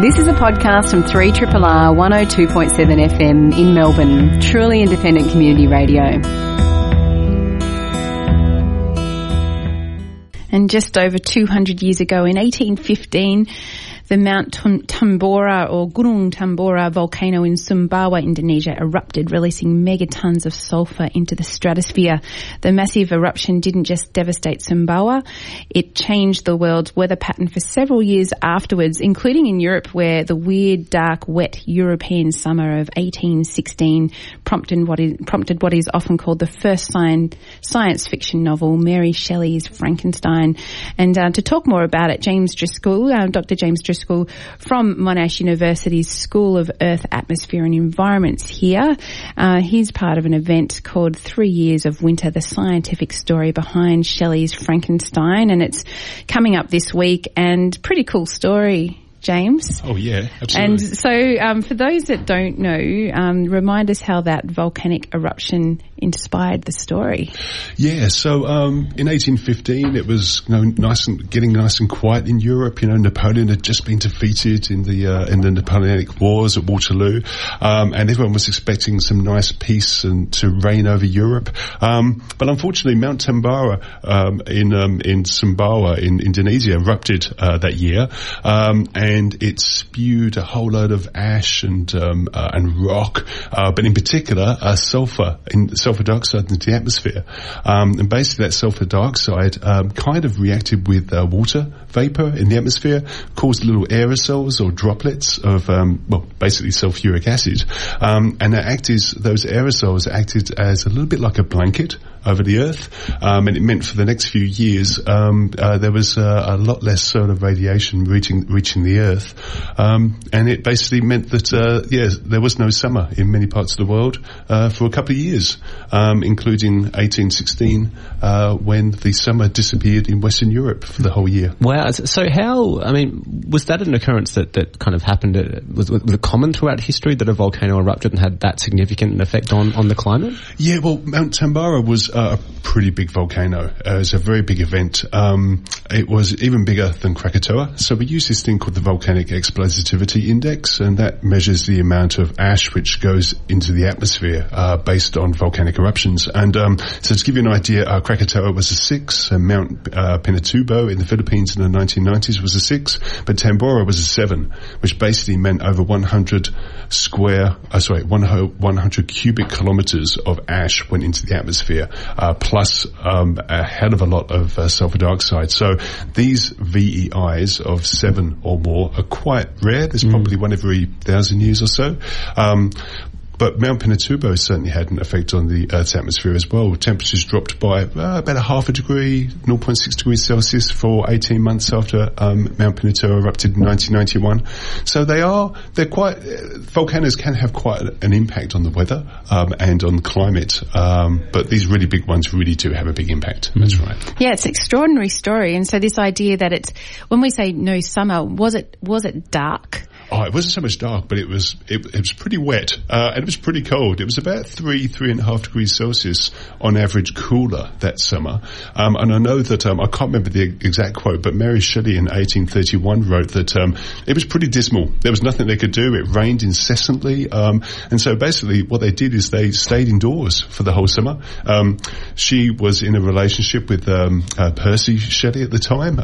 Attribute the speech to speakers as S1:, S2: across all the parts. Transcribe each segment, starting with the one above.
S1: This is a podcast from 3 R 102.7 FM in Melbourne, truly independent community radio. And just over 200 years ago in 1815, the Mount Tambora or Gunung Tambora volcano in Sumbawa, Indonesia erupted, releasing megatons of sulfur into the stratosphere. The massive eruption didn't just devastate Sumbawa, it changed the world's weather pattern for several years afterwards, including in Europe where the weird, dark, wet European summer of 1816 prompted what is, prompted what is often called the first science fiction novel, Mary Shelley's Frankenstein. And uh, to talk more about it, James Driscoll, uh, Dr. James Driscoll School from Monash University's School of Earth, Atmosphere and Environments here. Uh, he's part of an event called Three Years of Winter, the scientific story behind Shelley's Frankenstein. And it's coming up this week and pretty cool story. James.
S2: Oh yeah, absolutely.
S1: And so, um, for those that don't know, um, remind us how that volcanic eruption inspired the story.
S2: Yeah, so um, in 1815, it was you know, nice and getting nice and quiet in Europe. You know, Napoleon had just been defeated in the uh, in the Napoleonic Wars at Waterloo, um, and everyone was expecting some nice peace and to reign over Europe. Um, but unfortunately, Mount Tambora um, in in Sumbawa in Indonesia erupted uh, that year, and and it spewed a whole load of ash and um, uh, and rock, uh, but in particular uh, sulfur in sulfur dioxide into the atmosphere. Um, and basically, that sulfur dioxide um, kind of reacted with uh, water vapor in the atmosphere, caused little aerosols or droplets of um, well, basically sulfuric acid, um, and it acted those aerosols acted as a little bit like a blanket over the Earth, um, and it meant for the next few years um, uh, there was uh, a lot less solar radiation reaching reaching the Earth, um, and it basically meant that uh, yeah there was no summer in many parts of the world uh, for a couple of years, um, including 1816 uh, when the summer disappeared in Western Europe for the whole year.
S3: Wow! So how? I mean, was that an occurrence that, that kind of happened? Uh, was, was it common throughout history that a volcano erupted and had that significant an effect on on the climate?
S2: Yeah, well, Mount Tambora was uh, a pretty big volcano. Uh, it was a very big event. Um, it was even bigger than Krakatoa. So we use this thing called the Volcanic Explosivity Index, and that measures the amount of ash which goes into the atmosphere uh, based on volcanic eruptions. And um, so to give you an idea, uh, Krakatoa was a six, and Mount uh, Pinatubo in the Philippines in the 1990s was a six, but Tambora was a seven, which basically meant over 100 square, uh, sorry, 100 cubic kilometers of ash went into the atmosphere uh, plus um, a hell of a lot of uh, sulfur dioxide. So these VEIs of seven or more are quite rare. There's mm. probably one every thousand years or so. Um, but Mount Pinatubo certainly had an effect on the Earth's atmosphere as well. Temperatures dropped by uh, about a half a degree, 0.6 degrees Celsius for 18 months after um, Mount Pinatubo erupted in 1991. So they are, they're quite, uh, volcanoes can have quite an impact on the weather um, and on the climate. Um, but these really big ones really do have a big impact. Mm. That's right.
S1: Yeah, it's an extraordinary story. And so this idea that it's, when we say no summer, was it, was it dark?
S2: Oh, it wasn't so much dark, but it was it, it was pretty wet uh, and it was pretty cold. It was about three three and a half degrees Celsius on average cooler that summer. Um, and I know that um, I can't remember the exact quote, but Mary Shelley in 1831 wrote that um, it was pretty dismal. There was nothing they could do. It rained incessantly, um, and so basically what they did is they stayed indoors for the whole summer. Um, she was in a relationship with um, uh, Percy Shelley at the time.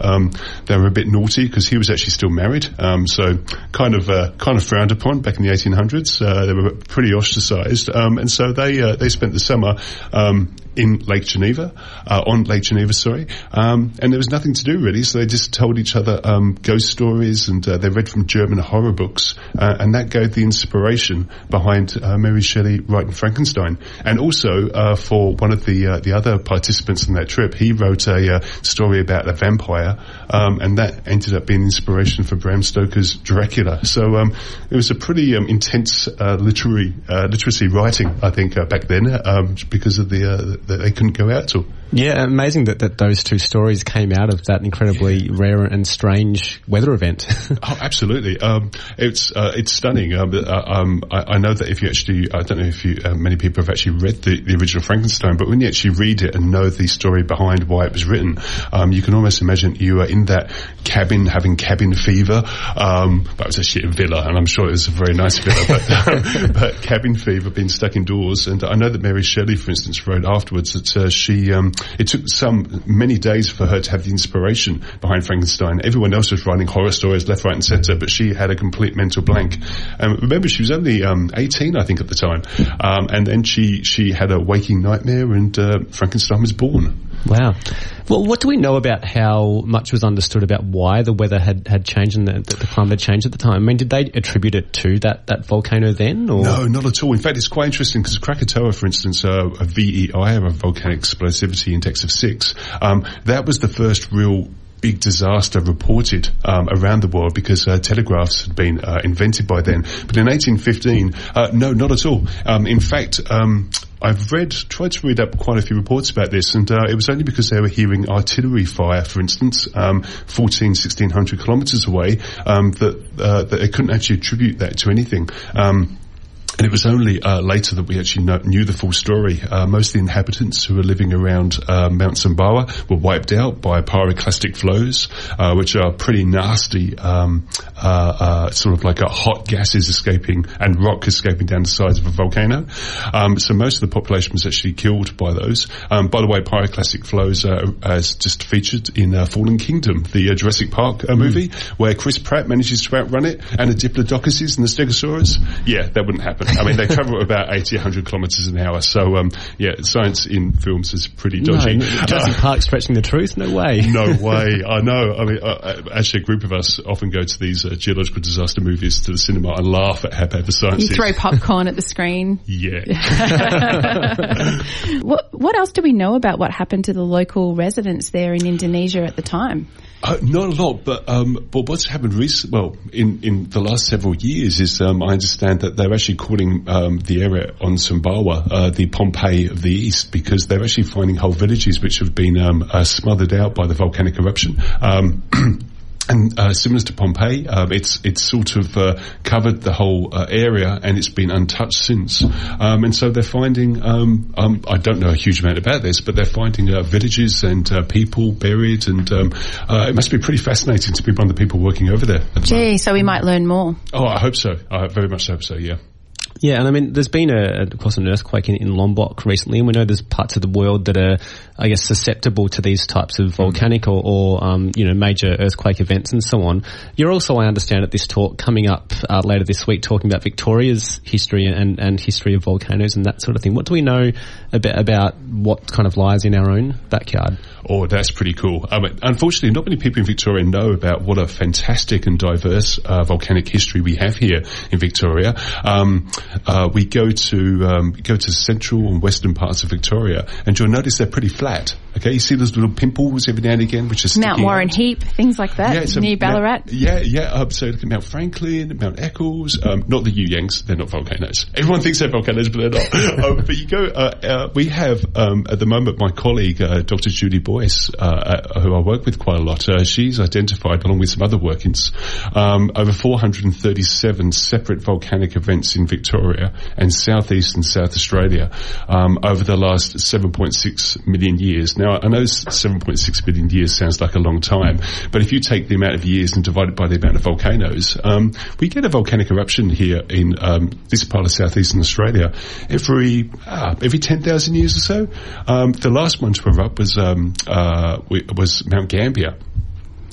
S2: they were a bit naughty because he was actually still married, so kind kind of uh, kind of frowned upon back in the 1800s. Uh, they were pretty ostracised, um, and so they uh, they spent the summer um, in Lake Geneva, uh, on Lake Geneva, sorry. Um, and there was nothing to do really, so they just told each other um, ghost stories and uh, they read from German horror books, uh, and that gave the inspiration behind uh, Mary Shelley writing Frankenstein. And also uh, for one of the uh, the other participants in that trip, he wrote a story about a vampire, um, and that ended up being inspiration for Bram Stoker's Dracula. So um, it was a pretty um, intense literary literacy writing, I think, back then, um, because of the that they couldn't go out to.
S3: Yeah, amazing that, that those two stories came out of that incredibly rare and strange weather event.
S2: Oh, absolutely. Um, it's uh, it's stunning. Um, uh, um, I, I know that if you actually, I don't know if you, uh, many people have actually read the, the original Frankenstein, but when you actually read it and know the story behind why it was written, um, you can almost imagine you are in that cabin having cabin fever. Um, that was actually a villa, and I'm sure it was a very nice villa, but, but cabin fever, being stuck indoors. And I know that Mary Shelley, for instance, wrote afterwards that uh, she um, it took some many days for her to have the inspiration behind Frankenstein. Everyone else was writing horror stories left, right, and centre, but she had a complete mental blank. And remember, she was only um, 18, I think, at the time, um, and then she she had a waking nightmare, and uh, Frankenstein was born.
S3: Wow. Well, what do we know about how much was understood about why the weather had, had changed and the, the climate had changed at the time? I mean, did they attribute it to that, that volcano then? Or?
S2: No, not at all. In fact, it's quite interesting because Krakatoa, for instance, uh, a VEI, a volcanic explosivity index of six, um, that was the first real big disaster reported um, around the world because uh, telegraphs had been uh, invented by then. But in 1815, uh, no, not at all. Um, in fact, um, I've read, tried to read up quite a few reports about this, and uh, it was only because they were hearing artillery fire, for instance, um, 14, 1600 kilometres away, um, that, uh, that they couldn't actually attribute that to anything. Um, and it was only uh, later that we actually know, knew the full story. Uh, most of the inhabitants who were living around uh, Mount Sumbawa were wiped out by pyroclastic flows, uh, which are pretty nasty, um, uh, uh, sort of like a hot gases escaping and rock escaping down the sides of a volcano. Um, so most of the population was actually killed by those. Um, by the way, pyroclastic flows are, just featured in Fallen Kingdom, the Jurassic Park movie, mm. where Chris Pratt manages to outrun it, and the Diplodocus and the Stegosaurus. Yeah, that wouldn't happen. I mean, they travel about 80, 100 kilometres an hour. So, um, yeah, science in films is pretty dodgy.
S3: No, Jurassic uh, Park stretching the truth? No way.
S2: no way. I know. I mean, uh, uh, actually, a group of us often go to these uh, geological disaster movies to the cinema and laugh at how bad the science
S1: you
S2: is.
S1: throw popcorn at the screen.
S2: Yeah.
S1: what, what else do we know about what happened to the local residents there in Indonesia at the time?
S2: Uh, not a lot, but um, but what's happened recently, well, in, in the last several years, is um, I understand that they're actually calling um, the area on Sumbawa uh, the Pompeii of the East because they're actually finding whole villages which have been um, uh, smothered out by the volcanic eruption. And uh, similar to Pompeii, um, it's it's sort of uh, covered the whole uh, area and it's been untouched since. Um, and so they're finding, um, um I don't know a huge amount about this, but they're finding uh, villages and uh, people buried, and um, uh, it must be pretty fascinating to be one of the people working over there.
S1: Gee, so we might learn more.
S2: Oh, I hope so. I very much hope so. Yeah.
S3: Yeah, and I mean, there's been a, of course, an earthquake in, in Lombok recently, and we know there's parts of the world that are, I guess, susceptible to these types of volcanic or, or um, you know, major earthquake events and so on. You're also, I understand, at this talk coming up uh, later this week, talking about Victoria's history and, and history of volcanoes and that sort of thing. What do we know a bit about what kind of lies in our own backyard?
S2: Oh, that's pretty cool. Um, unfortunately, not many people in Victoria know about what a fantastic and diverse uh, volcanic history we have here in Victoria. Um, uh, we go to um, go to central and western parts of Victoria, and you'll notice they're pretty flat flat. Okay, you see those little pimples every now and again, which is
S1: Mount Warren out. Heap, things like that, yeah, near Ballarat.
S2: Mount, yeah, yeah. Um, so look at Mount Franklin, Mount Eccles, um, not the You Yangs, they're not volcanoes. Everyone thinks they're volcanoes, but they're not. Um, but you go. Uh, uh, we have um, at the moment my colleague uh, Dr. Julie Boyce, uh, uh, who I work with quite a lot. she's identified, along with some other workings, over 437 separate volcanic events in Victoria and southeast and South Australia over the last 7.6 million years. Now, now, I know 7.6 billion years sounds like a long time, but if you take the amount of years and divide it by the amount of volcanoes, um, we get a volcanic eruption here in um, this part of southeastern Australia every uh, every 10,000 years or so. Um, the last one to erupt was um, uh, was Mount Gambier.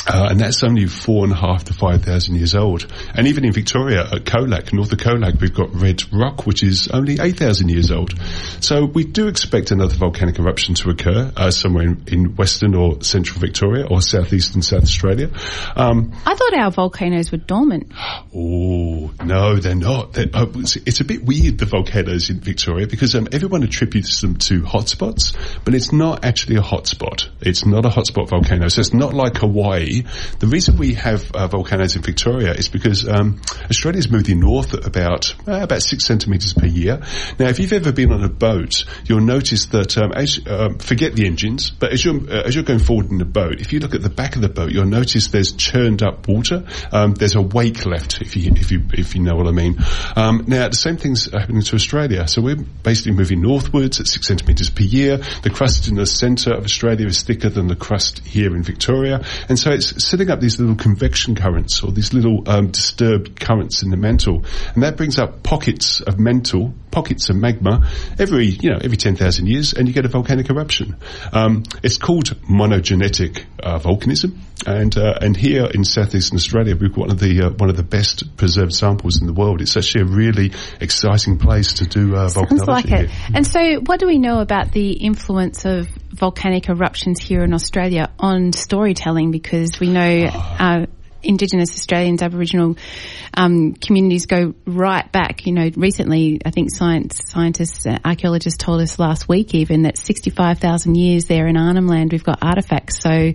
S2: Uh, and that's only four and a half to five thousand years old. And even in Victoria, at Colac, north of Colac, we've got Red Rock, which is only eight thousand years old. So we do expect another volcanic eruption to occur uh, somewhere in, in, western or central Victoria or southeastern South Australia.
S1: Um, I thought our volcanoes were dormant.
S2: Oh no, they're not. They're, uh, it's, it's, a bit weird the volcanoes in Victoria because um, everyone attributes them to hotspots, but it's not actually a hotspot. It's not a hotspot volcano. So it's not like Hawaii the reason we have uh, volcanoes in Victoria is because um, Australia's moving north about uh, about six centimetres per year. Now, if you've ever been on a boat, you'll notice that um, as um, forget the engines, but as you're uh, as you're going forward in the boat, if you look at the back of the boat, you'll notice there's churned up water. Um, there's a wake left, if you if you if you know what I mean. Um, now, the same thing's happening to Australia. So we're basically moving northwards at six centimetres per year. The crust in the centre of Australia is thicker than the crust here in Victoria, and so it's setting up these little convection currents or these little um, disturbed currents in the mantle, and that brings up pockets of mantle, pockets of magma every you know every ten thousand years, and you get a volcanic eruption. Um, it's called monogenetic uh, volcanism, and uh, and here in southeastern Australia, we've got one of the uh, one of the best preserved samples in the world. It's actually a really exciting place to do uh,
S1: Sounds
S2: volcanology.
S1: like it.
S2: here.
S1: And so, what do we know about the influence of volcanic eruptions here in Australia on storytelling? Because we know uh, Indigenous Australians, Aboriginal um, communities go right back. You know, recently, I think science scientists, uh, archaeologists told us last week even that sixty-five thousand years there in Arnhem Land, we've got artifacts. So.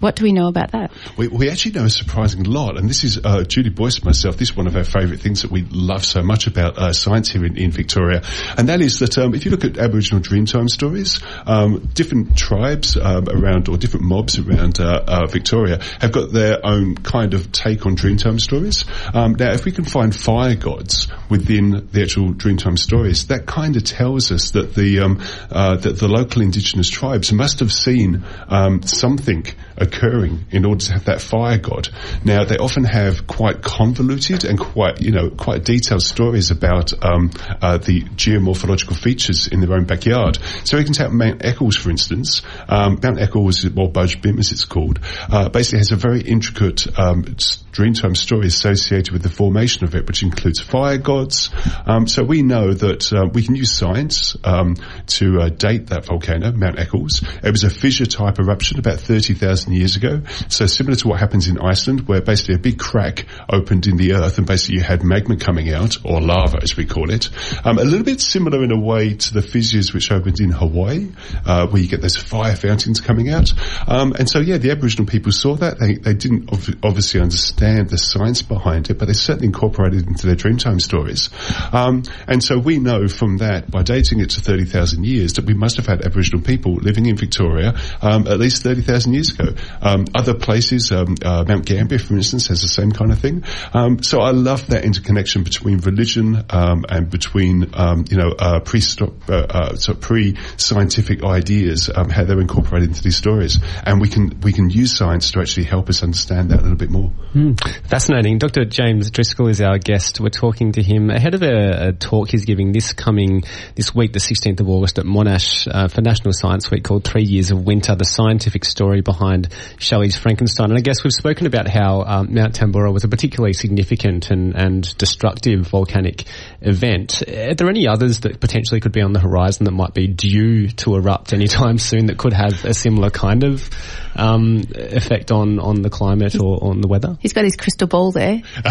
S1: What do we know about that?
S2: We, we actually know a surprising lot, and this is uh, Julie Boyce and myself. This is one of our favourite things that we love so much about uh, science here in, in Victoria, and that is that um, if you look at Aboriginal Dreamtime stories, um, different tribes um, around or different mobs around uh, uh, Victoria have got their own kind of take on Dreamtime stories. Um, now, if we can find fire gods within the actual Dreamtime stories, that kind of tells us that the um, uh, that the local Indigenous tribes must have seen um, something occurring in order to have that fire god. Now, they often have quite convoluted and quite, you know, quite detailed stories about um, uh, the geomorphological features in their own backyard. So we can take Mount Eccles, for instance. Um, Mount Eccles, or Budj Bim as it's called, uh, basically has a very intricate um, s- Dreamtime story associated with the formation of it, which includes fire gods. Um, so we know that uh, we can use science um, to uh, date that volcano, Mount Eccles. It was a fissure type eruption about 30,000 years ago. So similar to what happens in Iceland, where basically a big crack opened in the earth and basically you had magma coming out, or lava as we call it. Um, a little bit similar in a way to the fissures which opened in Hawaii, uh, where you get those fire fountains coming out. Um, and so yeah, the Aboriginal people saw that. They, they didn't ov- obviously understand the science behind it, but they certainly incorporated it into their Dreamtime stories. Um, and so we know from that, by dating it to 30,000 years, that we must have had Aboriginal people living in Victoria um, at least 30,000 years ago. Um, other places, um, uh, Mount Gambier, for instance, has the same kind of thing. Um, so I love that interconnection between religion um, and between, um, you know, uh, pre uh, uh, so pre-scientific ideas, um, how they're incorporated into these stories, and we can we can use science to actually help us understand that a little bit more.
S3: Fascinating. Dr. James Driscoll is our guest. We're talking to him ahead of a, a talk he's giving this coming, this week, the 16th of August at Monash uh, for National Science Week called Three Years of Winter, the scientific story behind Shelley's Frankenstein. And I guess we've spoken about how um, Mount Tambora was a particularly significant and, and destructive volcanic event. Are there any others that potentially could be on the horizon that might be due to erupt anytime soon that could have a similar kind of um, effect on, on the climate or on the weather?
S1: He's got his crystal ball there.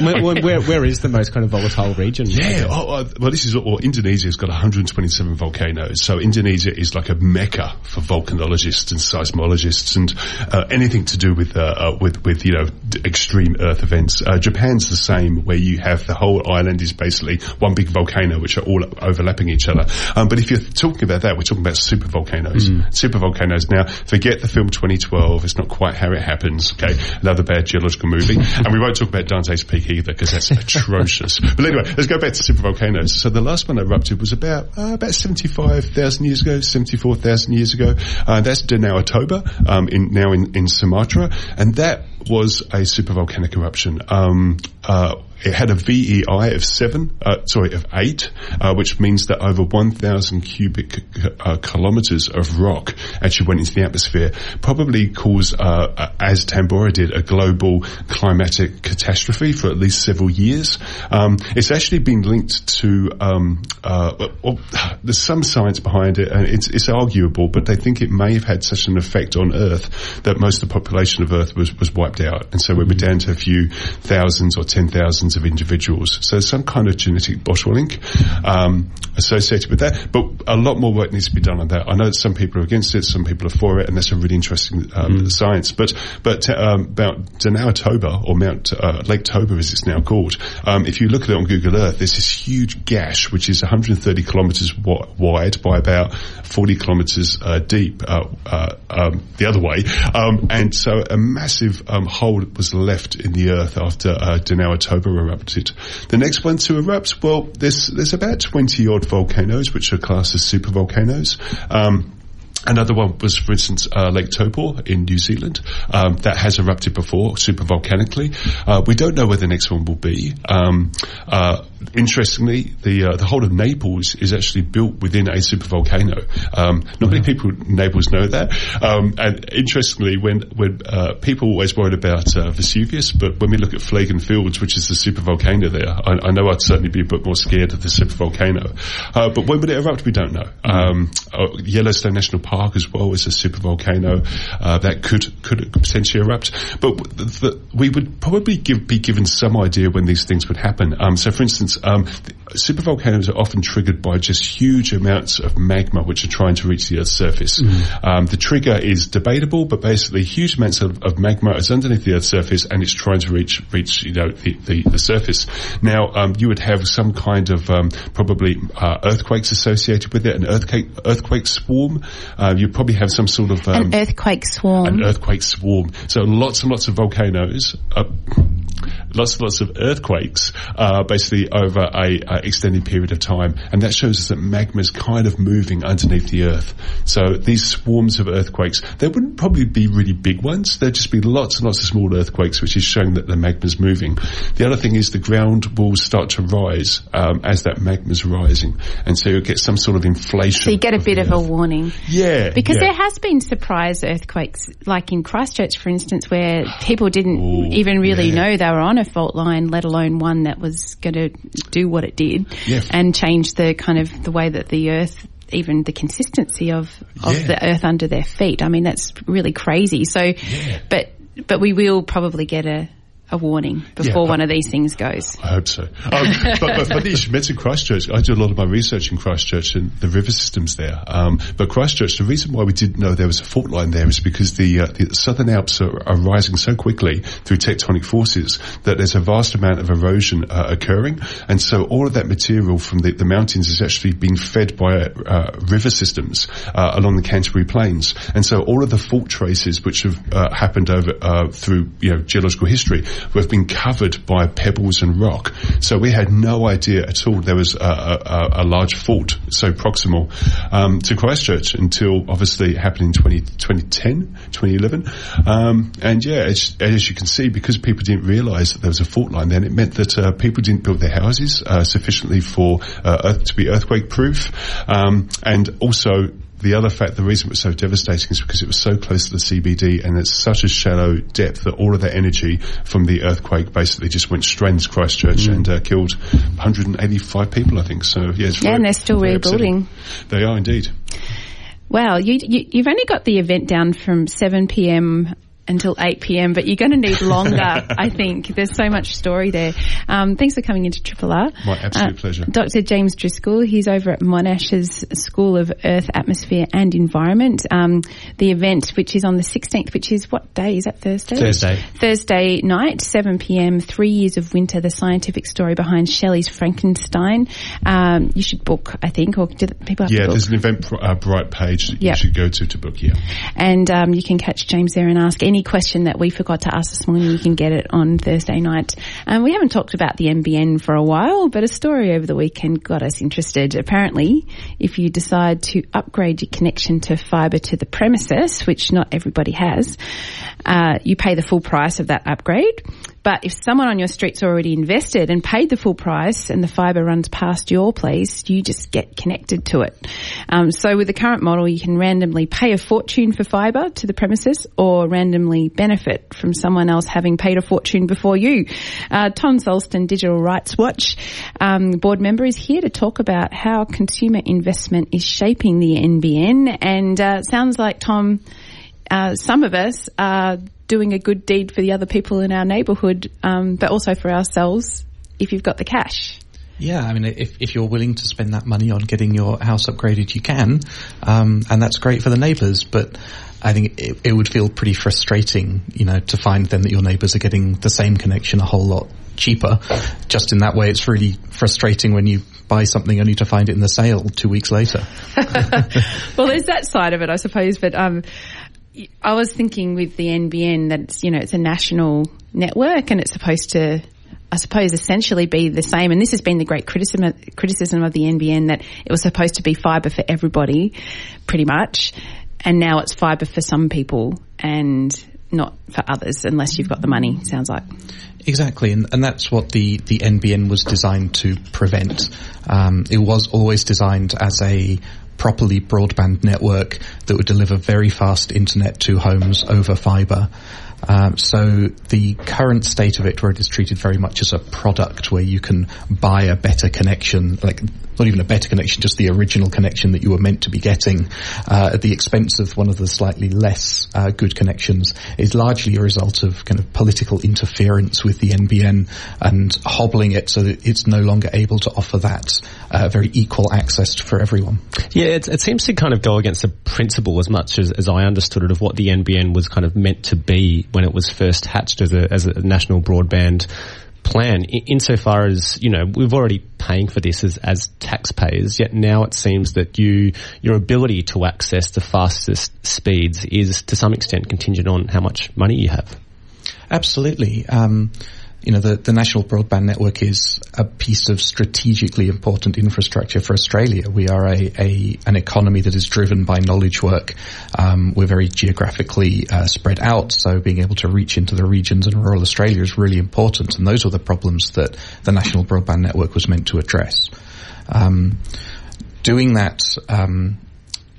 S3: where, where, where is the most kind of volatile region?
S2: Yeah, oh, uh, well, this is well, Indonesia's got 127 volcanoes, so Indonesia is like a mecca for volcanologists and seismologists and uh, anything to do with uh, uh, with with you know d- extreme Earth events. Uh, Japan's the same, where you have the whole island is basically one big volcano, which are all overlapping each other. Um, but if you're talking about that, we're talking about super volcanoes. Super volcanoes. Now, forget the film 2012. It's not quite how it happens. Okay, another bad geological movie, and we won't talk about Dante's Peak either because that's atrocious. But anyway, let's go back to super volcanoes. So the last one that erupted was about uh, about 75,000 years ago, 74,000 years ago. Uh, that's Danau Toba, um, in, now in, in Sumatra, and that was a supervolcanic eruption. Um, uh, it had a VEI of seven, uh, sorry, of eight, uh, which means that over 1,000 cubic uh, kilometers of rock actually went into the atmosphere, probably caused, uh, as Tambora did, a global climatic catastrophe for at least several years. Um, it's actually been linked to, um, uh, there's some science behind it, and it's, it's arguable, but they think it may have had such an effect on Earth that most of the population of Earth was, was wiped wiped out. And so we were down to a few thousands or ten thousands of individuals. So some kind of genetic bottleneck um, associated with that. But a lot more work needs to be done on that. I know that some people are against it, some people are for it, and that's a really interesting um, science. But but um, about Danau Toba or Mount uh, Lake Toba, as it's now called, um, if you look at it on Google Earth, there's this huge gash which is 130 kilometres wide by about 40 kilometres uh, deep uh, uh, um, the other way, um, and so a massive um, hole was left in the earth after uh, Toba erupted. The next one to erupt, well, there's there's about 20 odd volcanoes which are classed as supervolcanoes. Um, Another one was, for instance, uh, Lake Taupo in New Zealand. Um, that has erupted before, super volcanically. Uh, we don't know where the next one will be. Um, uh, interestingly, the uh, the whole of Naples is actually built within a supervolcano. Um, not many people in Naples know that. Um, and interestingly, when when uh, people always worried about uh, Vesuvius, but when we look at Phlegraean Fields, which is the supervolcano there, I, I, know I'd certainly be a bit more scared of the supervolcano. but when would it erupt? We don't know. Um, Yellowstone National Park as well is a supervolcano uh, that could could potentially erupt. But the, the, we would probably give, be given some idea when these things would happen. Um, so, for instance, um, supervolcanoes are often triggered by just huge amounts of magma which are trying to reach the Earth's surface. Mm. Um, the trigger is debatable, but basically, huge amounts of, of, magma is underneath the Earth's surface and it's trying to reach reach you know the, the, the surface. Now, um, you would have some kind of um, probably uh, earthquakes associated with it, an earthquake earthquake swarm. Uh, you probably have some sort of
S1: um, an earthquake swarm.
S2: An earthquake swarm. So lots and lots of volcanoes. Uh, lots and lots of earthquakes, uh, basically over a, a, extended period of time, and that shows us that magma is kind of moving underneath the Earth. So these swarms of earthquakes, they wouldn't probably be really big ones. There'd just be lots and lots of small earthquakes, which is showing that the magma is moving. The other thing is the ground will start to rise um, as that magma is rising, and so you'll get some sort of inflation.
S1: So you get a bit of
S2: Earth.
S1: a warning.
S2: Yeah,
S1: because
S2: yeah.
S1: there has been surprise earthquakes, like in Christchurch, for instance, where people didn't Ooh, even really
S2: yeah.
S1: know they were on fault line, let alone one that was going to do what it did
S2: yeah.
S1: and change the kind of the way that the earth even the consistency of, of
S2: Yeah.
S1: the earth under their feet. I mean, that's really crazy. So,
S2: Yeah.
S1: but, but we will probably get a, a warning before
S2: Yeah.
S1: one of these things goes.
S2: I hope so. Um, but, but funny you should mention Christchurch. I do a lot of my research in Christchurch and the river systems there. Um, but Christchurch, the reason why we didn't know there was a fault line there is because the, uh, the Southern Alps are, are rising so quickly through tectonic forces that there's a vast amount of erosion uh, occurring. And so all of that material from the, the mountains is actually being fed by uh, river systems uh, along the Canterbury Plains. And so all of the fault traces which have uh, happened over uh, through you know geological history have been covered by pebbles and rock. So we had no idea at all there was a, a, a large fault so proximal um, to Christchurch until obviously it happened in 20, 2010, 2011. Um, and yeah, as, as you can see, because people didn't realise that there was a fault line then, it meant that uh, people didn't build their houses uh, sufficiently for uh, earth to be earthquake proof. Um, and also the other fact, the reason it was so devastating is because it was so close to the CBD and it's such a shallow depth that all of that energy from the earthquake basically just went straight into Christchurch and uh, killed 185 people, I think. So yeah, it's
S1: Yeah, and they're still
S2: upsetting.
S1: rebuilding.
S2: They are indeed.
S1: Wow, you, you, you've only got the event down from 7 p.m. until 8 p.m., but you're going to need longer, I think. There's so much story there. Um, thanks for coming into Triple R.
S2: My absolute pleasure.
S1: Dr. James Driscoll, he's over at Monash's School of Earth, Atmosphere and Environment. Um, the event, which is on the 16th, which is what day? Is that Thursday?
S3: Thursday.
S1: Thursday night, 7 p.m., Three Years of Winter, the scientific story behind Shelley's Frankenstein. Um, you should book, I think, or do people have
S2: Yeah, there's an event uh, bright page that
S1: Yeah.
S2: you should go to to book. Yeah.
S1: And um, you can catch James there and ask any question that we forgot to ask this morning. You can get it on Thursday night. Um, we haven't talked about the NBN for a while, but a story over the weekend got us interested. Apparently, if you decide to upgrade your connection to fibre to the premises, which not everybody has, uh, you pay the full price of that upgrade. But if someone on your street's already invested and paid the full price and the fibre runs past your place, you just get connected to it. Um, so with the current model, you can randomly pay a fortune for fibre to the premises or randomly benefit from someone else having paid a fortune before you. Uh, Tom Sulston, Digital Rights Watch um, board member, is here to talk about how consumer investment is shaping the NBN. And uh, sounds like Tom uh, some of us are doing a good deed for the other people in our neighbourhood, um, but also for ourselves if you've got the cash.
S4: Yeah, I mean, if, if you're willing to spend that money on getting your house upgraded, you can, um, and that's great for the neighbours. But I think it, it would feel pretty frustrating, you know, to find then that your neighbours are getting the same connection a whole lot cheaper. Just in that way, it's really frustrating when you buy something only to find it in the sale two weeks later.
S1: well, there's that side of it, I suppose. But um, I was thinking with the NBN that it's, you know it's a national network and it's supposed to I suppose, essentially be the same. And this has been the great criticism, criticism of the NBN that it was supposed to be fibre for everybody, pretty much. And now it's fibre for some people and not for others, unless you've got the money, sounds like.
S4: Exactly, and, and that's what the, the NBN was designed to prevent. Um, it was always designed as a properly broadband network that would deliver very fast internet to homes over fibre. Um, so the current state of it, where it is treated very much as a product, where you can buy a better connection, like not even a better connection, just the original connection that you were meant to be getting, uh, at the expense of one of the slightly less uh, good connections, is largely a result of kind of political interference with the NBN and hobbling it so that it's no longer able to offer that uh, very equal access for everyone.
S3: Yeah, it, it, seems to kind of go against the principle as much as, as I understood it of what the NBN was kind of meant to be when it was first hatched as a, as a national broadband plan insofar as you know we've already paying for this as, as taxpayers yet now it seems that you your ability to access the fastest speeds is to some extent contingent on how much money you have.
S4: Absolutely. Um, you know, the, the national broadband network is a piece of strategically important infrastructure for Australia. We are a, a an economy that is driven by knowledge work. Um, we're very geographically uh, spread out, so being able to reach into the regions in rural Australia is really important. And those are the problems that the national broadband network was meant to address. Um, doing that. Um,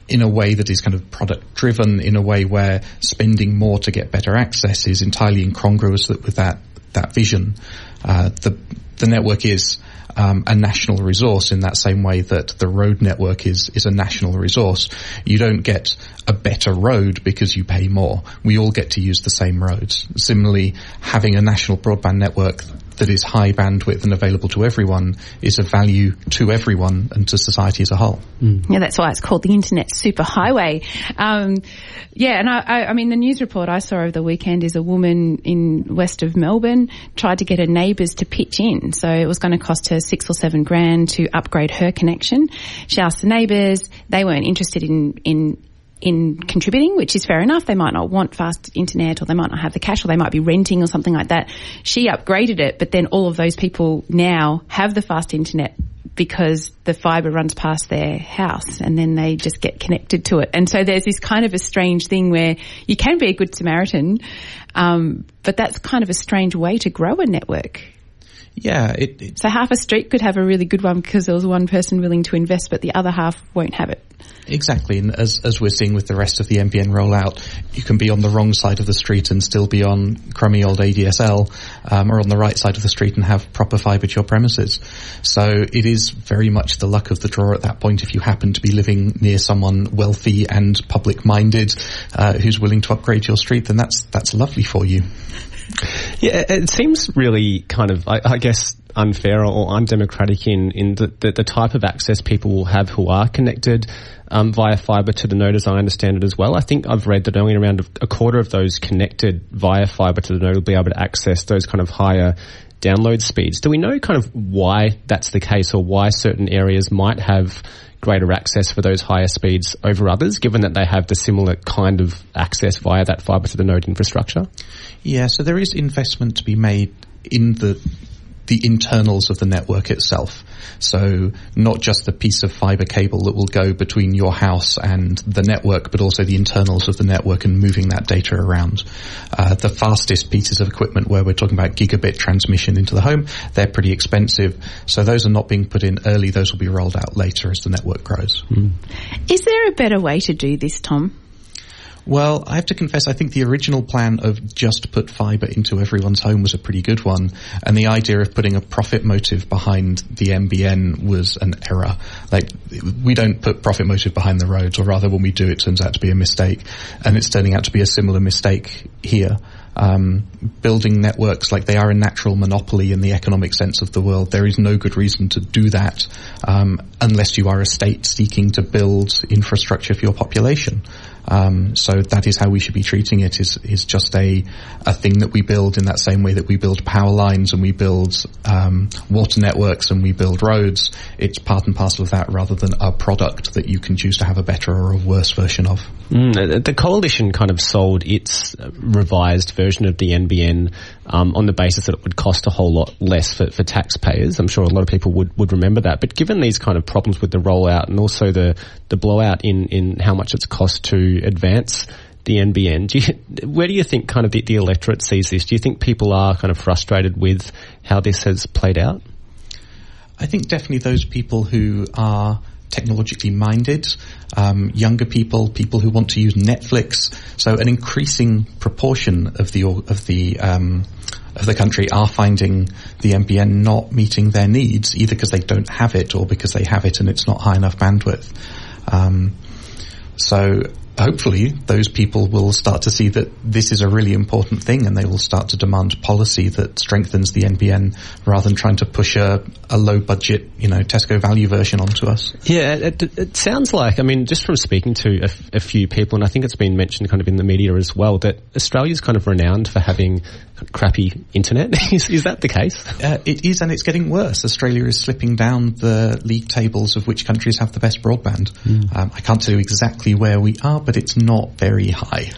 S4: in a way that is kind of product driven, in a way where spending more to get better access is entirely incongruous with that that vision. Uh, the the network is um, a national resource in that same way that the road network is is a national resource. You don't get a better road because you pay more. We all get to use the same roads. Similarly, having a national broadband network that is high bandwidth and available to everyone is of value to everyone and to society as a whole.
S1: Mm. Yeah, that's why it's called the Internet Superhighway. Um, yeah, and I, I, I, mean, the news report I saw over the weekend is a woman in west of Melbourne tried to get her neighbours to pitch in. So it was going to cost her six or seven grand to upgrade her connection. She asked the neighbours; they weren't interested in in in contributing, which is fair enough. They might not want fast internet or they might not have the cash or they might be renting or something like that. She upgraded it, but then all of those people now have the fast internet because the fibre runs past their house and then they just get connected to it. And so there's this kind of a strange thing where you can be a good Samaritan, um, but that's kind of a strange way to grow a network.
S4: Yeah. It,
S1: it, so half a street could have a really good one because there was one person willing to invest, but the other half won't have it.
S4: Exactly, and as as we're seeing with the rest of the NBN rollout, you can be on the wrong side of the street and still be on crummy old ADSL, um, or on the right side of the street and have proper fibre to your premises. So it is very much the luck of the draw at that point. If you happen to be living near someone wealthy and public minded uh, who's willing to upgrade your street, then that's that's lovely for you.
S3: Yeah, it seems really kind of, I, I guess, unfair or undemocratic in, in the, the, the, type of access people will have who are connected um, via fibre to the node, as I understand it as well. I think I've read that only around a, quarter of those connected via fibre to the node will be able to access those kind of higher download speeds. Do we know kind of why that's the case or why certain areas might have greater access for those higher speeds over others, given that they have the similar kind of access via that fibre to the node infrastructure?
S4: Yeah, so there is investment to be made in the the internals of the network itself. So not just the piece of fiber cable that will go between your house and the network, but also the internals of the network and moving that data around. Uh, the fastest pieces of equipment where we're talking about gigabit transmission into the home, they're pretty expensive. So those are not being put in early. Those will be rolled out later as the network grows. Mm.
S1: Is there a better way to do this, Tom?
S4: Well, I have to confess, I think the original plan of just put fibre into everyone's home was a pretty good one, and the idea of putting a profit motive behind the NBN was an error. Like, we don't put profit motive behind the roads, or rather when we do, it turns out to be a mistake, and it's turning out to be a similar mistake here. Um, building networks like they are a natural monopoly in the economic sense of the world. There is no good reason to do that um, unless you are a state seeking to build infrastructure for your population. Um, so that is how we should be treating it. Is is just a a thing that we build in that same way that we build power lines and we build um, water networks and we build roads. It's part and parcel of that, rather than a product that you can choose to have a better or a worse version of.
S3: Mm, the coalition kind of sold its revised version of the NBN um, on the basis that it would cost a whole lot less for, for taxpayers. I'm sure a lot of people would, would remember that. But given these kind of problems with the rollout and also the, the blowout in, in how much it's cost to advance the NBN, do you, where do you think kind of the, the electorate sees this? Do you think people are kind of frustrated with how this has played out?
S4: I think definitely those people who are technologically minded, um, younger people, people who want to use Netflix. So an increasing proportion of the of the um, of the country are finding the NBN not meeting their needs, either because they don't have it or because they have it and it's not high enough bandwidth. Um, so hopefully those people will start to see that this is a really important thing and they will start to demand policy that strengthens the NBN rather than trying to push a, a low budget, you know, Tesco value version onto us.
S3: Yeah, it, it sounds like, I mean, just from speaking to a, a few people, and I think it's been mentioned kind of in the media as well, that Australia's kind of renowned for having crappy internet. is, is, that the case?
S4: Uh, it is, and it's getting worse. Australia is slipping down the league tables of which countries have the best broadband. Mm. Um, I can't tell you exactly where we are, but it's not very high.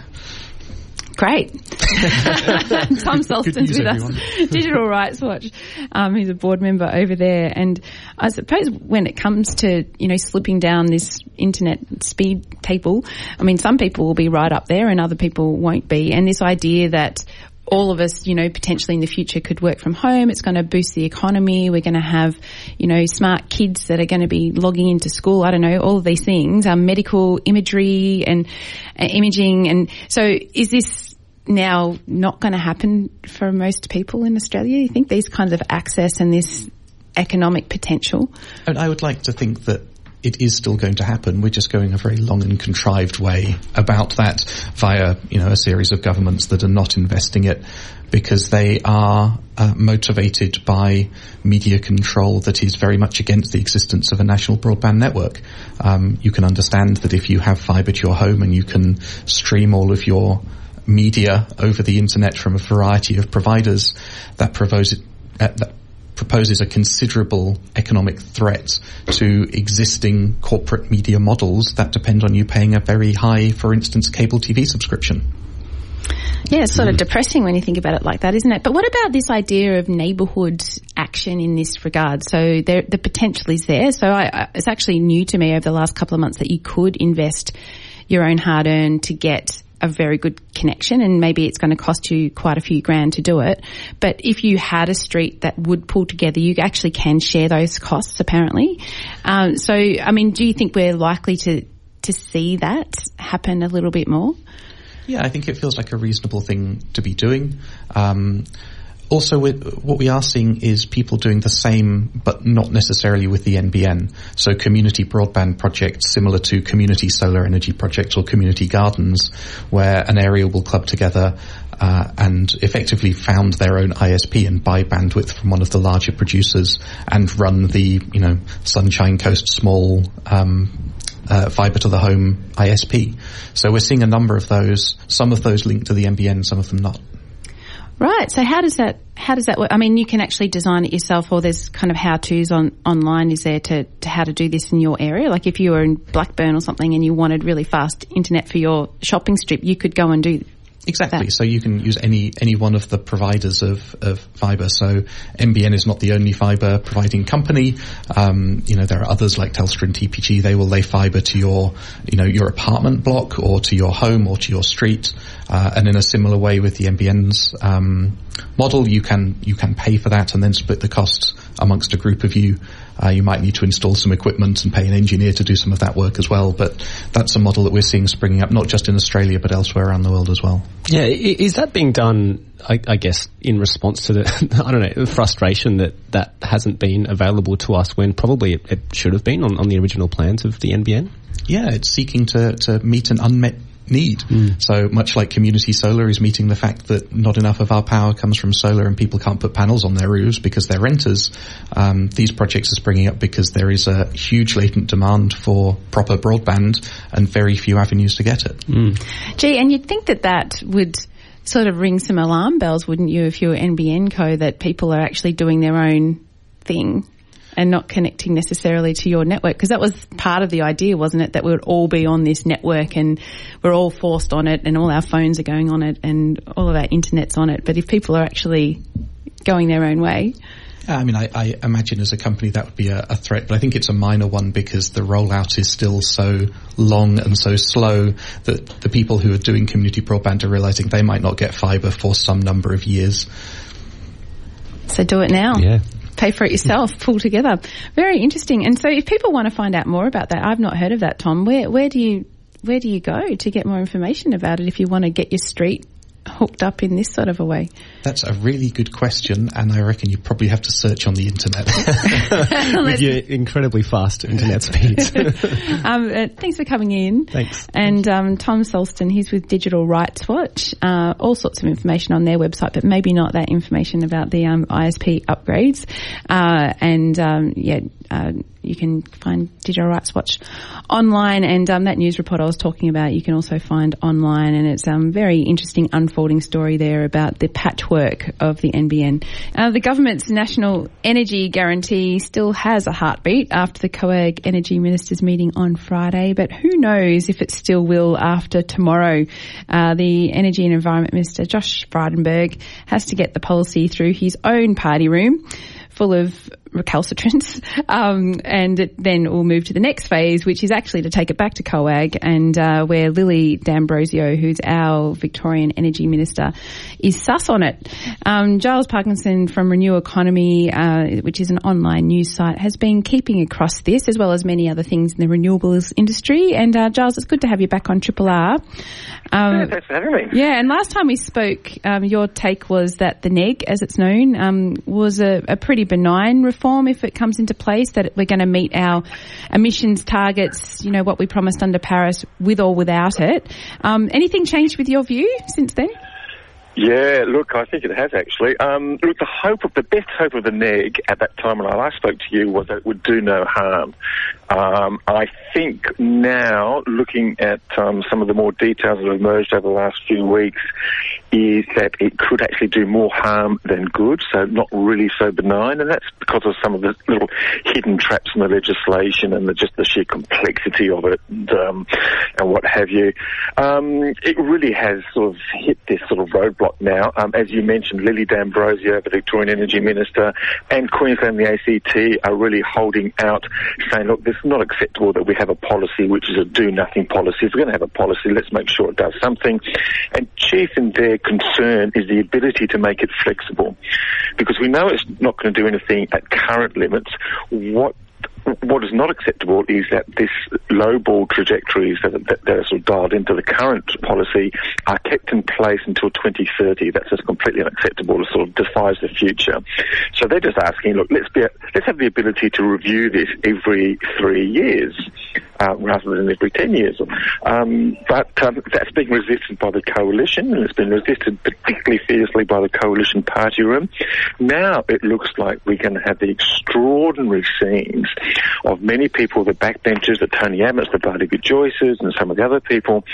S1: Great. Tom Sulston's with everyone. us, Digital Rights Watch. Um, he's a board member over there. And I suppose when it comes to, you know, slipping down this internet speed table, I mean, some people will be right up there and other people won't be. And this idea that all of us, you know, potentially in the future could work from home. It's going to boost the economy. We're going to have, you know, smart kids that are going to be logging into school. I don't know, all of these things, um, medical imagery and uh, imaging. And so is this now not going to happen for most people in Australia? You think these kinds of access and this economic potential?
S4: And I would like to think that it is still going to happen. We're just going a very long and contrived way about that via, you know, a series of governments that are not investing it because they are uh, motivated by media control that is very much against the existence of a national broadband network. Um, you can understand that if you have fibre to your home and you can stream all of your media over the internet from a variety of providers, that, proposes, uh, that proposes a considerable economic threat to existing corporate media models that depend on you paying a very high, for instance, cable TV subscription.
S1: Yeah, it's sort of mm. depressing when you think about it like that, isn't it? But what about this idea of neighbourhood action in this regard? So there, the potential is there. So I, it's actually new to me over the last couple of months that you could invest your own hard earned to get a very good connection and maybe it's going to cost you quite a few grand to do it. But if you had a street that would pull together, you actually can share those costs apparently. Um, so, I mean, do you think we're likely to, to see that happen a little bit more?
S4: Yeah, I think it feels like a reasonable thing to be doing. Um, also, what we are seeing is people doing the same, but not necessarily with the NBN. So community broadband projects similar to community solar energy projects or community gardens, where an area will club together uh, and effectively found their own ISP and buy bandwidth from one of the larger producers and run the, you know, Sunshine Coast small um, uh, fiber to the home ISP. So we're seeing a number of those, some of those linked to the NBN, some of them not.
S1: Right. So how does that how does that work? I mean, you can actually design it yourself, or there's kind of how tos on online. Is there to, to how to do this in your area? Like if you were in Blackburn or something and you wanted really fast internet for your shopping strip, you could go and do
S4: Exactly. So you can use any any one of the providers of, of fiber. So NBN is not the only fiber providing company. Um, you know there are others like Telstra and TPG. They will lay fiber to your you know your apartment block or to your home or to your street. Uh, and in a similar way with the NBN's um, model, you can you can pay for that and then split the costs amongst a group of you. Uh, you might need to install some equipment and pay an engineer to do some of that work as well. But that's a model that we're seeing springing up, not just in Australia, but elsewhere around the world as well.
S3: Yeah, is that being done, I, I guess, in response to the, I don't know, the frustration that that hasn't been available to us when probably it, it should have been on, on the original plans of the NBN?
S4: Yeah, it's seeking to, to meet an unmet need. Mm. So much like community solar is meeting the fact that not enough of our power comes from solar and people can't put panels on their roofs because they're renters, um, these projects are springing up because there is a huge latent demand for proper broadband and very few avenues to get it. Mm.
S1: Gee, and you'd think that that would sort of ring some alarm bells, wouldn't you, if you were NBN Co, that people are actually doing their own thing and not connecting necessarily to your network because that was part of the idea, wasn't it? That we would all be on this network and we're all forced on it and all our phones are going on it and all of our internet's on it. But if people are actually going their own way,
S4: I mean, I, I, imagine as a company that would be a, a, threat, but I think it's a minor one because the rollout is still so long and so slow that the people who are doing community broadband are realizing they might not get fibre for some number of years.
S1: So do it now.
S3: Yeah
S1: pay for it yourself, mm. pull together. Very interesting. And so, if people want to find out more about that, I've not heard of that, Tom. Where where do you where do you go to get more information about it if you want to get your street hooked up in this sort of a way?
S4: That's a really good question, and I reckon you probably have to search on the internet.
S3: With your incredibly fast internet speeds.
S1: um, uh, thanks for coming in.
S3: Thanks.
S1: And um, Tom Sulston, he's with Digital Rights Watch. Uh, all sorts of information on their website, but maybe not that information about the um, ISP upgrades. Uh, and um, yeah, uh, you can find Digital Rights Watch online, and um, that news report I was talking about, you can also find online, and it's a um, very interesting unfolding story there about the patchwork of the NBN. Uh, the government's national energy guarantee still has a heartbeat after the COAG energy ministers meeting on Friday, but who knows if it still will after tomorrow. Uh, the energy and environment minister Josh Frydenberg has to get the policy through his own party room full of recalcitrance. Um, and it, then we'll move to the next phase, which is actually to take it back to COAG and uh, where Lily D'Ambrosio, who's our Victorian Energy Minister, is sus on it. Um, Giles Parkinson from Renew Economy, uh, which is an online news site, has been keeping across this as well as many other things in the renewables industry. And uh, Giles, it's good to have you back on Triple R.
S5: Um, yeah, thanks for having me.
S1: Yeah, and last time we spoke, um, your take was that the NEG, as it's known, um, was a, a pretty benign reform reform if it comes into place that we're going to meet our emissions targets, you know, what we promised under Paris with or without it. Um, anything changed with your view since then?
S5: Yeah, look, I think it has actually. Um, look, the hope of the best hope of the neg at that time when I last spoke to you was that it would do no harm. Um, I think now, looking at um, some of the more details that have emerged over the last few weeks, is that it could actually do more harm than good, so not really so benign, and that's because of some of the little hidden traps in the legislation and the, just the sheer complexity of it and, um, and what have you. Um, it really has sort of hit this sort of roadblock now. Um, as you mentioned, Lily D'Ambrosio, the Victorian Energy Minister, and Queensland and the ACT are really holding out, saying, look, this is not acceptable that we have a policy which is a do-nothing policy. If we're going to have a policy, let's make sure it does something. And chief in their concern is the ability to make it flexible. Because we know it's not going to do anything at current limits. What what is not acceptable is that this lowball trajectories that, that, that, are sort of dialed into the current policy are kept in place until 2030. That's just completely unacceptable. It sort of defies the future. So they're just asking, look, let's be, let's have the ability to review this every three years uh, rather than every 10 years. Um, but um, that's being resisted by the coalition, and it's been resisted particularly fiercely by the coalition party room. Now it looks like we're going to have the extraordinary scenes of many people, the backbenchers, the Tony Abbott's, the Barnaby Joyces, and some of the other people,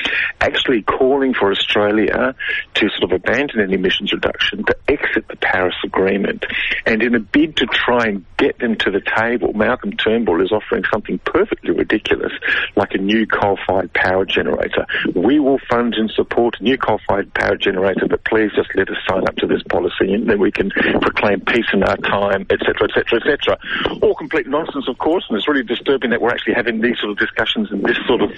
S5: actually calling for Australia to sort of abandon any emissions reduction, to exit the Paris Agreement. And in a bid to try and get them to the table, Malcolm Turnbull is offering something perfectly ridiculous like a new coal-fired power generator. We will fund and support a new coal-fired power generator, but please just let us sign up to this policy and then we can proclaim peace in our time, etc., etc., etc. All complete nonsense, of course, and it's really disturbing that we're actually having these sort of discussions in this sort of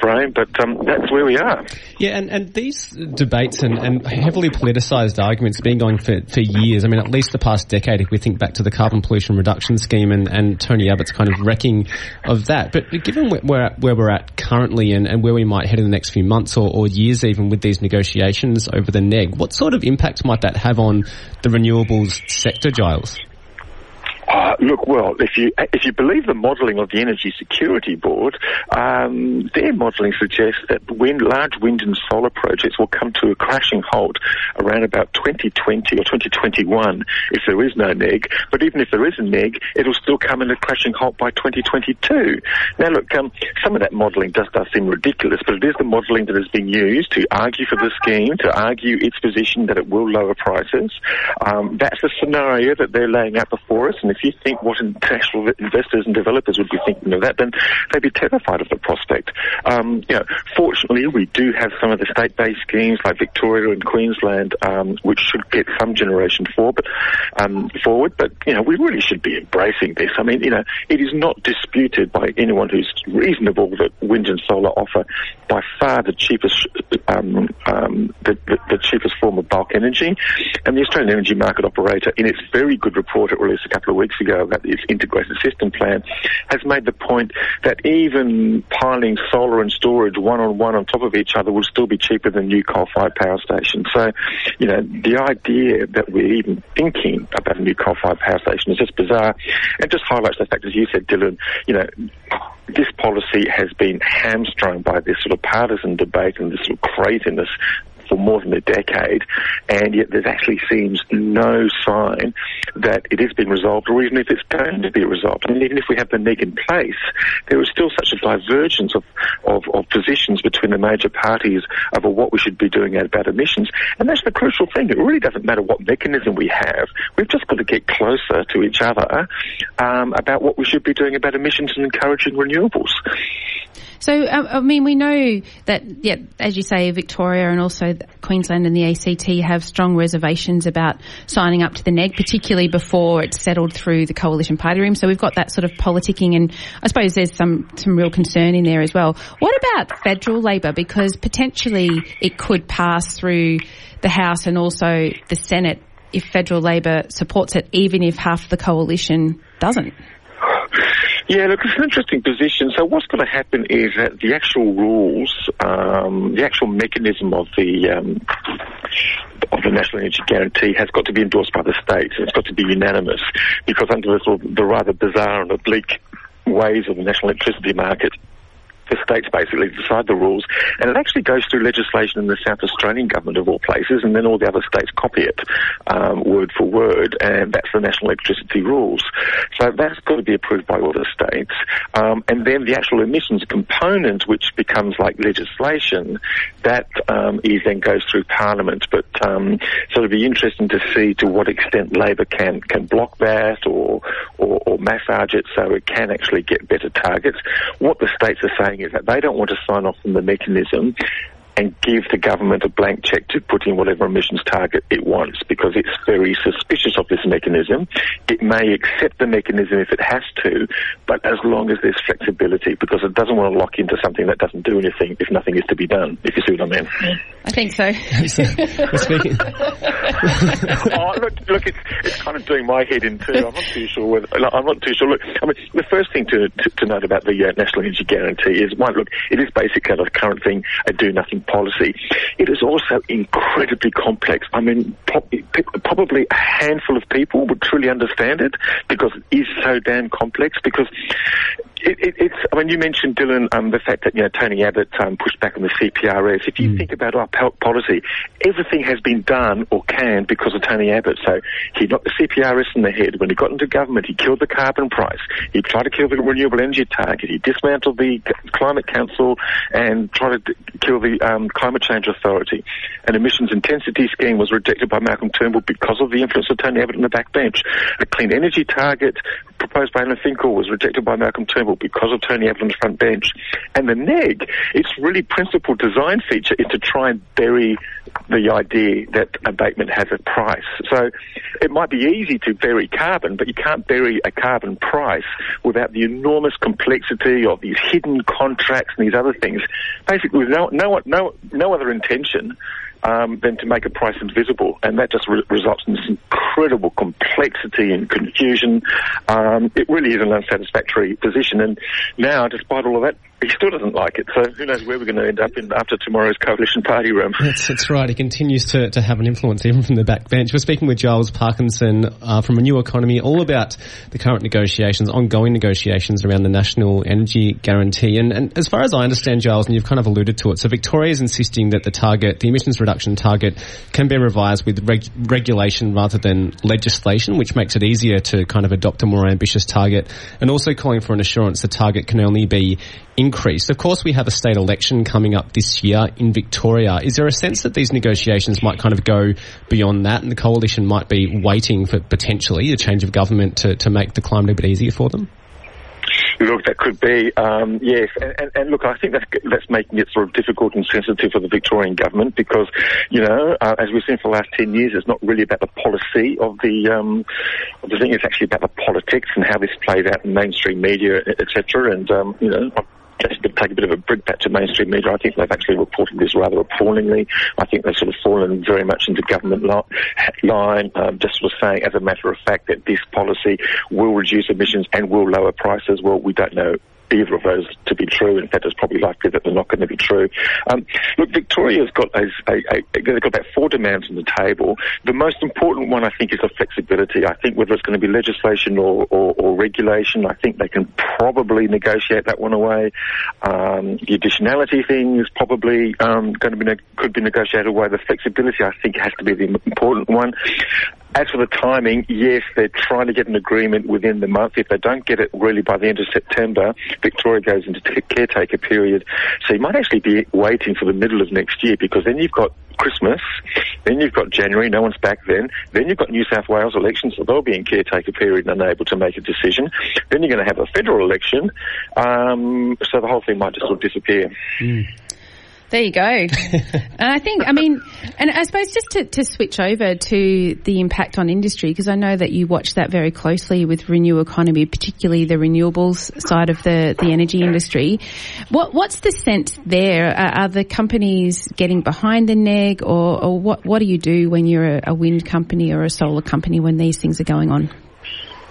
S5: frame, but um, that's where we are.
S3: Yeah, and, and these debates and, and heavily politicised arguments been going for, for years. I mean, at least the past decade, if we think back to the carbon pollution reduction scheme and, and Tony Abbott's kind of wrecking of that. But given where we're at currently and, and where we might head in the next few months or, or years even with these negotiations over the NEG, what sort of impact might that have on the renewables sector, Giles?
S5: Uh, look, well, if you if you believe the modelling of the Energy Security Board, um, their modelling suggests that wind, large wind and solar projects will come to a crashing halt around about 2020 or 2021 if there is no NEG. But even if there is a NEG, it'll still come in a crashing halt by 2022. Now, look, um, some of that modelling does does seem ridiculous, but it is the modelling that is being used to argue for the scheme, to argue its position that it will lower prices. Um, that's the scenario that they're laying out before us, and if you think what international investors and developers would be thinking of that, then they'd be terrified of the prospect. Um, you know, fortunately, we do have some of the state-based schemes like Victoria and Queensland, um, which should get some generation for, but, um, forward. But you know, we really should be embracing this. I mean, you know, it is not disputed by anyone who's reasonable that wind and solar offer by far the cheapest, um, um, the, the, the cheapest form of bulk energy. And the Australian Energy Market Operator, in its very good report it released a couple of weeks weeks ago about this integrated system plan, has made the point that even piling solar and storage one on one on top of each other will still be cheaper than new coal-fired power stations. So, you know, the idea that we're even thinking about a new coal-fired power station is just bizarre and just highlights the fact, as you said, Dylan, you know, this policy has been hamstrung by this sort of partisan debate and this sort of craziness for more than a decade, and yet there actually seems no sign that it is being resolved, or even if it's going to be resolved. And even if we have the NEG in place, there is still such a divergence of, of, of positions between the major parties over what we should be doing about emissions. And that's the crucial thing. It really doesn't matter what mechanism we have. We've just got to get closer to each other um, about what we should be doing about emissions and encouraging renewables.
S1: So, um, I mean, we know that, yeah, as you say, Victoria and also Queensland and the ACT have strong reservations about signing up to the NEG, particularly before it's settled through the coalition party room. So we've got that sort of politicking, and I suppose there's some some real concern in there as well. What about federal Labor? Because potentially it could pass through the House and also the Senate if federal Labor supports it, even if half the coalition doesn't.
S5: Yeah, look, it's an interesting position. So what's going to happen is that the actual rules, um, the actual mechanism of the um, of the National Energy Guarantee has got to be endorsed by the states, it's got to be unanimous, because under the, sort of, the rather bizarre and oblique ways of the national electricity market, the states basically decide the rules, and it actually goes through legislation in the South Australian government of all places, and then all the other states copy it um, word for word, and that's the national electricity rules. So that's got to be approved by all the states, um, and then the actual emissions component, which becomes like legislation, that um, is then goes through Parliament. But um, so it'll be interesting to see to what extent Labor can can block that or, or or massage it so it can actually get better targets. What the states are saying saying is that they don't want to sign off on the mechanism and give the government a blank check to put in whatever emissions target it wants because it's very suspicious of this mechanism. It may accept the mechanism if it has to, but as long as there's flexibility because it doesn't want to lock into something that doesn't do anything if nothing is to be done, if you see what I mean.
S1: I think so.
S3: Speaking.
S5: oh, look, look it's, it's kind of doing my head in too. I'm not too sure whether, I'm not too sure. Look, I mean, the first thing to, to, to note about the uh, National Energy Guarantee is one, look, it is basically the current thing, a do nothing policy. It is also incredibly complex. I mean, probably a handful of people would truly understand it because it is so damn complex because it, it, it's, I mean, you mentioned, Dylan, um, the fact that, you know, Tony Abbott um, pushed back on the CPRS. If you mm. think about our policy, everything has been done or can because of Tony Abbott. So he knocked the CPRS in the head. When he got into government, he killed the carbon price. He tried to kill the renewable energy target. He dismantled the Climate Council and tried to kill the um, Climate Change Authority. An emissions intensity scheme was rejected by Malcolm Turnbull because of the influence of Tony Abbott in the backbench. A clean energy target, proposed by Alan Finkel was rejected by Malcolm Turnbull because of Tony Abbott front bench. And the neg, its really principal design feature is to try and bury the idea that abatement has a price. So it might be easy to bury carbon, but you can't bury a carbon price without the enormous complexity of these hidden contracts and these other things. Basically, with no, no, no, no other intention um, than to make a price invisible, and that just re- results in this incredible complexity and confusion. Um, it really is an unsatisfactory position, and now, despite all of that, he still doesn't like it. So who knows where we're going to end up in after tomorrow's coalition party room.
S3: That's, that's right. He continues to, to have an influence even from the backbench. We're speaking with Giles Parkinson uh, from Renew Economy, all about the current negotiations, ongoing negotiations around the National Energy Guarantee. And, and as far as I understand, Giles, and you've kind of alluded to it, so Victoria is insisting that the target, the emissions reduction target, can be revised with reg- regulation rather than legislation, which makes it easier to kind of adopt a more ambitious target, and also calling for an assurance the target can only be increased. Of course, we have a state election coming up this year in Victoria. Is there a sense that these negotiations might kind of go beyond that and the coalition might be waiting for potentially a change of government to, to make the climate a bit easier for them?
S5: Look, that could be, um, yes. And, and, and, look, I think that's, that's making it sort of difficult and sensitive for the Victorian government because, you know, uh, as we've seen for the last 10 years, it's not really about the policy of the, um, of the thing. It's actually about the politics and how this plays out in mainstream media, etc. And, um, you know, just to take a bit of a brickbat to mainstream media, I think they've actually reported this rather appallingly. I think they've sort of fallen very much into government line, um, just was saying as a matter of fact that this policy will reduce emissions and will lower prices. Well, we don't know either of those to be true. In fact, it's probably likely that they're not going to be true. Um, look, Victoria's got a, a, a, they've got about four demands on the table. The most important one, I think, is the flexibility. I think whether it's going to be legislation or, or, or regulation, I think they can probably negotiate that one away. Um, the additionality thing is probably um, going to be ne- could be negotiated away. The flexibility, I think, has to be the important one. As for the timing, yes, they're trying to get an agreement within the month. If they don't get it really by the end of September, Victoria goes into caretaker period. So you might actually be waiting for the middle of next year because then you've got Christmas, then you've got January, no one's back then, then you've got New South Wales elections, so they'll be in caretaker period and unable to make a decision. Then you're going to have a federal election, um, so the whole thing might just sort of disappear.
S3: Mm.
S1: There you go. and I think, I mean, and I suppose just to, to switch over to the impact on industry, because I know that you watch that very closely with Renew Economy, particularly the renewables side of the, the energy industry. What, what's the sense there? Are, are the companies getting behind the neg or, or what, what do you do when you're a, a wind company or a solar company when these things are going on?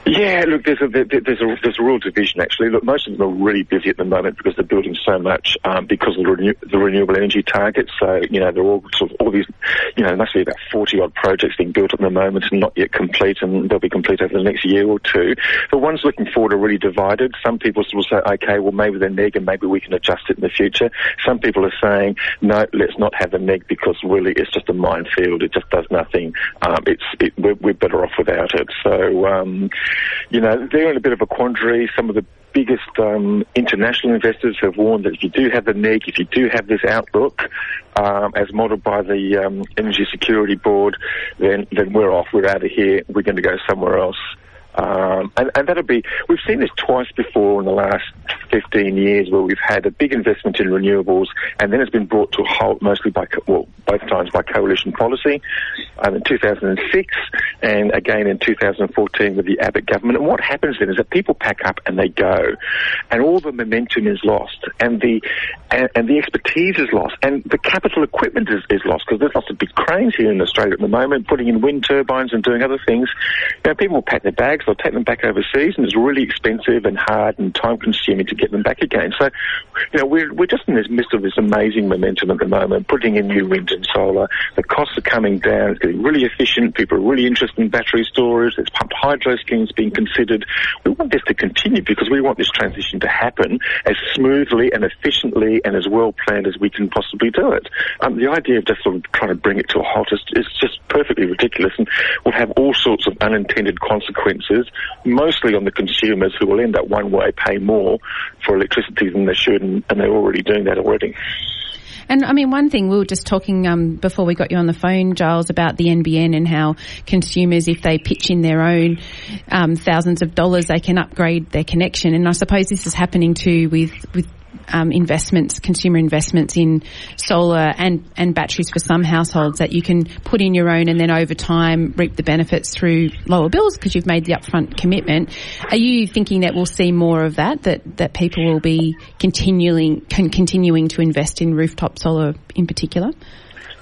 S5: Yeah, look, there's a there's a there's a real division actually. Look, most of them are really busy at the moment because they're building so much um, because of the, renew- the renewable energy targets. So you know they're all sort of all these, you know, there must be about forty odd projects being built at the moment and not yet complete, and they'll be complete over the next year or two. The ones looking forward are really divided. Some people will say, okay, well maybe they're neg and maybe we can adjust it in the future. Some people are saying, no, let's not have the neg because really it's just a minefield. It just does nothing. Um, it's it, we're, we're, better off without it. So. Um, you know, they're in a bit of a quandary. Some of the biggest um, international investors have warned that if you do have the neg, if you do have this outlook, um, as modelled by the um, Energy Security Board, then then we're off. We're out of here. We're going to go somewhere else. Um, and, and that'll be, we've seen this twice before in the last 15 years where we've had a big investment in renewables and then it's been brought to a halt mostly by, well, both times by coalition policy um, in 2006 and again in 2014 with the Abbott government. And what happens then is that people pack up and they go and all the momentum is lost and the, and, and the expertise is lost and the capital equipment is, is lost because there's lots of big cranes here in Australia at the moment putting in wind turbines and doing other things. Know, people will pack their bags They'll take them back overseas, and it's really expensive and hard and time consuming to get them back again. So, you know, we're, we're just in this midst of this amazing momentum at the moment, putting in new wind and solar. The costs are coming down. It's getting really efficient. People are really interested in battery storage. There's pumped hydro schemes being considered. We want this to continue because we want this transition to happen as smoothly and efficiently and as well planned as we can possibly do it. Um, the idea of just sort of trying to bring it to a halt is, is just perfectly ridiculous and will have all sorts of unintended consequences mostly on the consumers who will end up one way paying more for electricity than they should, and, and they're already doing that already.
S1: And I mean, one thing we were just talking um, before we got you on the phone, Giles, about the NBN and how consumers, if they pitch in their own um, thousands of dollars, they can upgrade their connection. And I suppose this is happening too with with um, investments, consumer investments in solar and, and batteries for some households that you can put in your own and then over time reap the benefits through lower bills because you've made the upfront commitment. Are you thinking that we'll see more of that, that, that people will be continuing, con- continuing to invest in rooftop solar in particular?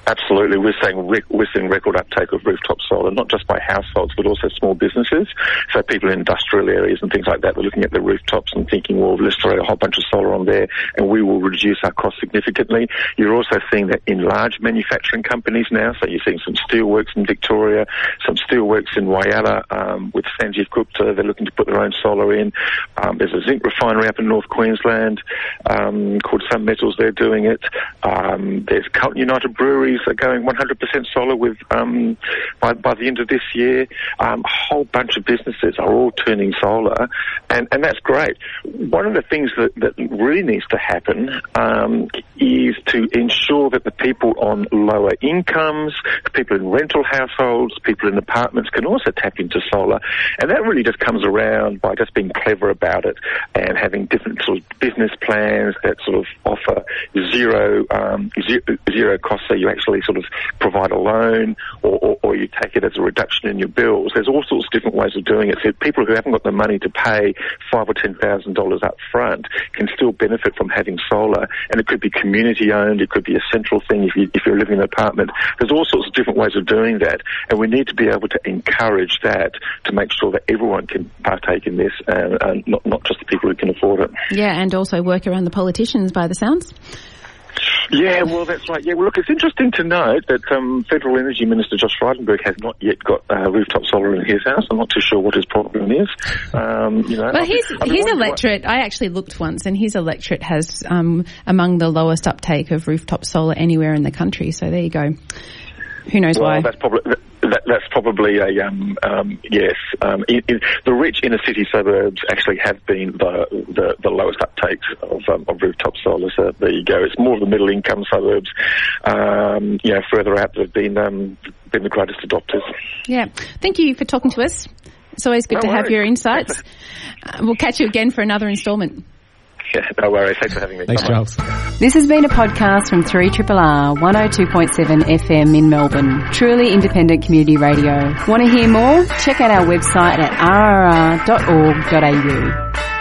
S5: Absolutely, we're seeing we're seeing record uptake of rooftop solar, not just by households but also small businesses. So people in industrial areas and things like that, they're looking at the rooftops and thinking, well, let's throw a whole bunch of solar on there, and we will reduce our costs significantly. You're also seeing that in large manufacturing companies now. So you're seeing some steelworks in Victoria, some steelworks in Whyalla um, with Sanjeev Gupta. They're looking to put their own solar in. Um, there's a zinc refinery up in North Queensland um, called Sun Metals. They're doing it. Um, there's Carlton United Brewery are going 100% solar with um, by, by the end of this year. Um, a whole bunch of businesses are all turning solar, and, and that's great. One of the things that, that really needs to happen um, is to ensure that the people on lower incomes, people in rental households, people in apartments can also tap into solar, and that really just comes around by just being clever about it and having different sort of business plans that sort of offer zero um, zero, zero cost, so you actually sort of provide a loan or, or, or, you take it as a reduction in your bills. There's all sorts of different ways of doing it. So people who haven't got the money to pay five or ten thousand dollars up front can still benefit from having solar, and it could be community owned. It could be a central thing if, you, if you're living in an apartment. There's all sorts of different ways of doing that, and we need to be able to encourage that to make sure that everyone can partake in this, and, and not not just the people who can afford it.
S1: Yeah, and also work around the politicians by the sounds.
S5: Yeah, well, that's right. Yeah, well, look, it's interesting to note that um, Federal Energy Minister Josh Frydenberg has not yet got uh, rooftop solar in his house. I'm not too sure what his problem is. Um, you know,
S1: well, his, his electorate, I actually looked once, and his electorate has um, among the lowest uptake of rooftop solar anywhere in the country. So there you go. Who knows
S5: well,
S1: why?
S5: That's probably that, that's probably a um, um, yes. Um, in, in the rich inner city suburbs actually have been the the, the lowest uptakes of, um, of rooftop solar. So there you go. It's more of the middle income suburbs, um, you know, further out that have been um, been the greatest adopters.
S1: Yeah. Thank you for talking to us. It's always good
S5: No
S1: to have your insights. Uh, we'll catch you again for another instalment.
S5: Yeah, no worries. Thanks for having me.
S3: Thanks,
S5: Bye-bye.
S3: Charles.
S6: This has been a podcast from 3RRR 102.7 FM in Melbourne. Truly independent community radio. Want to hear more? Check out our website at rrr.org.au.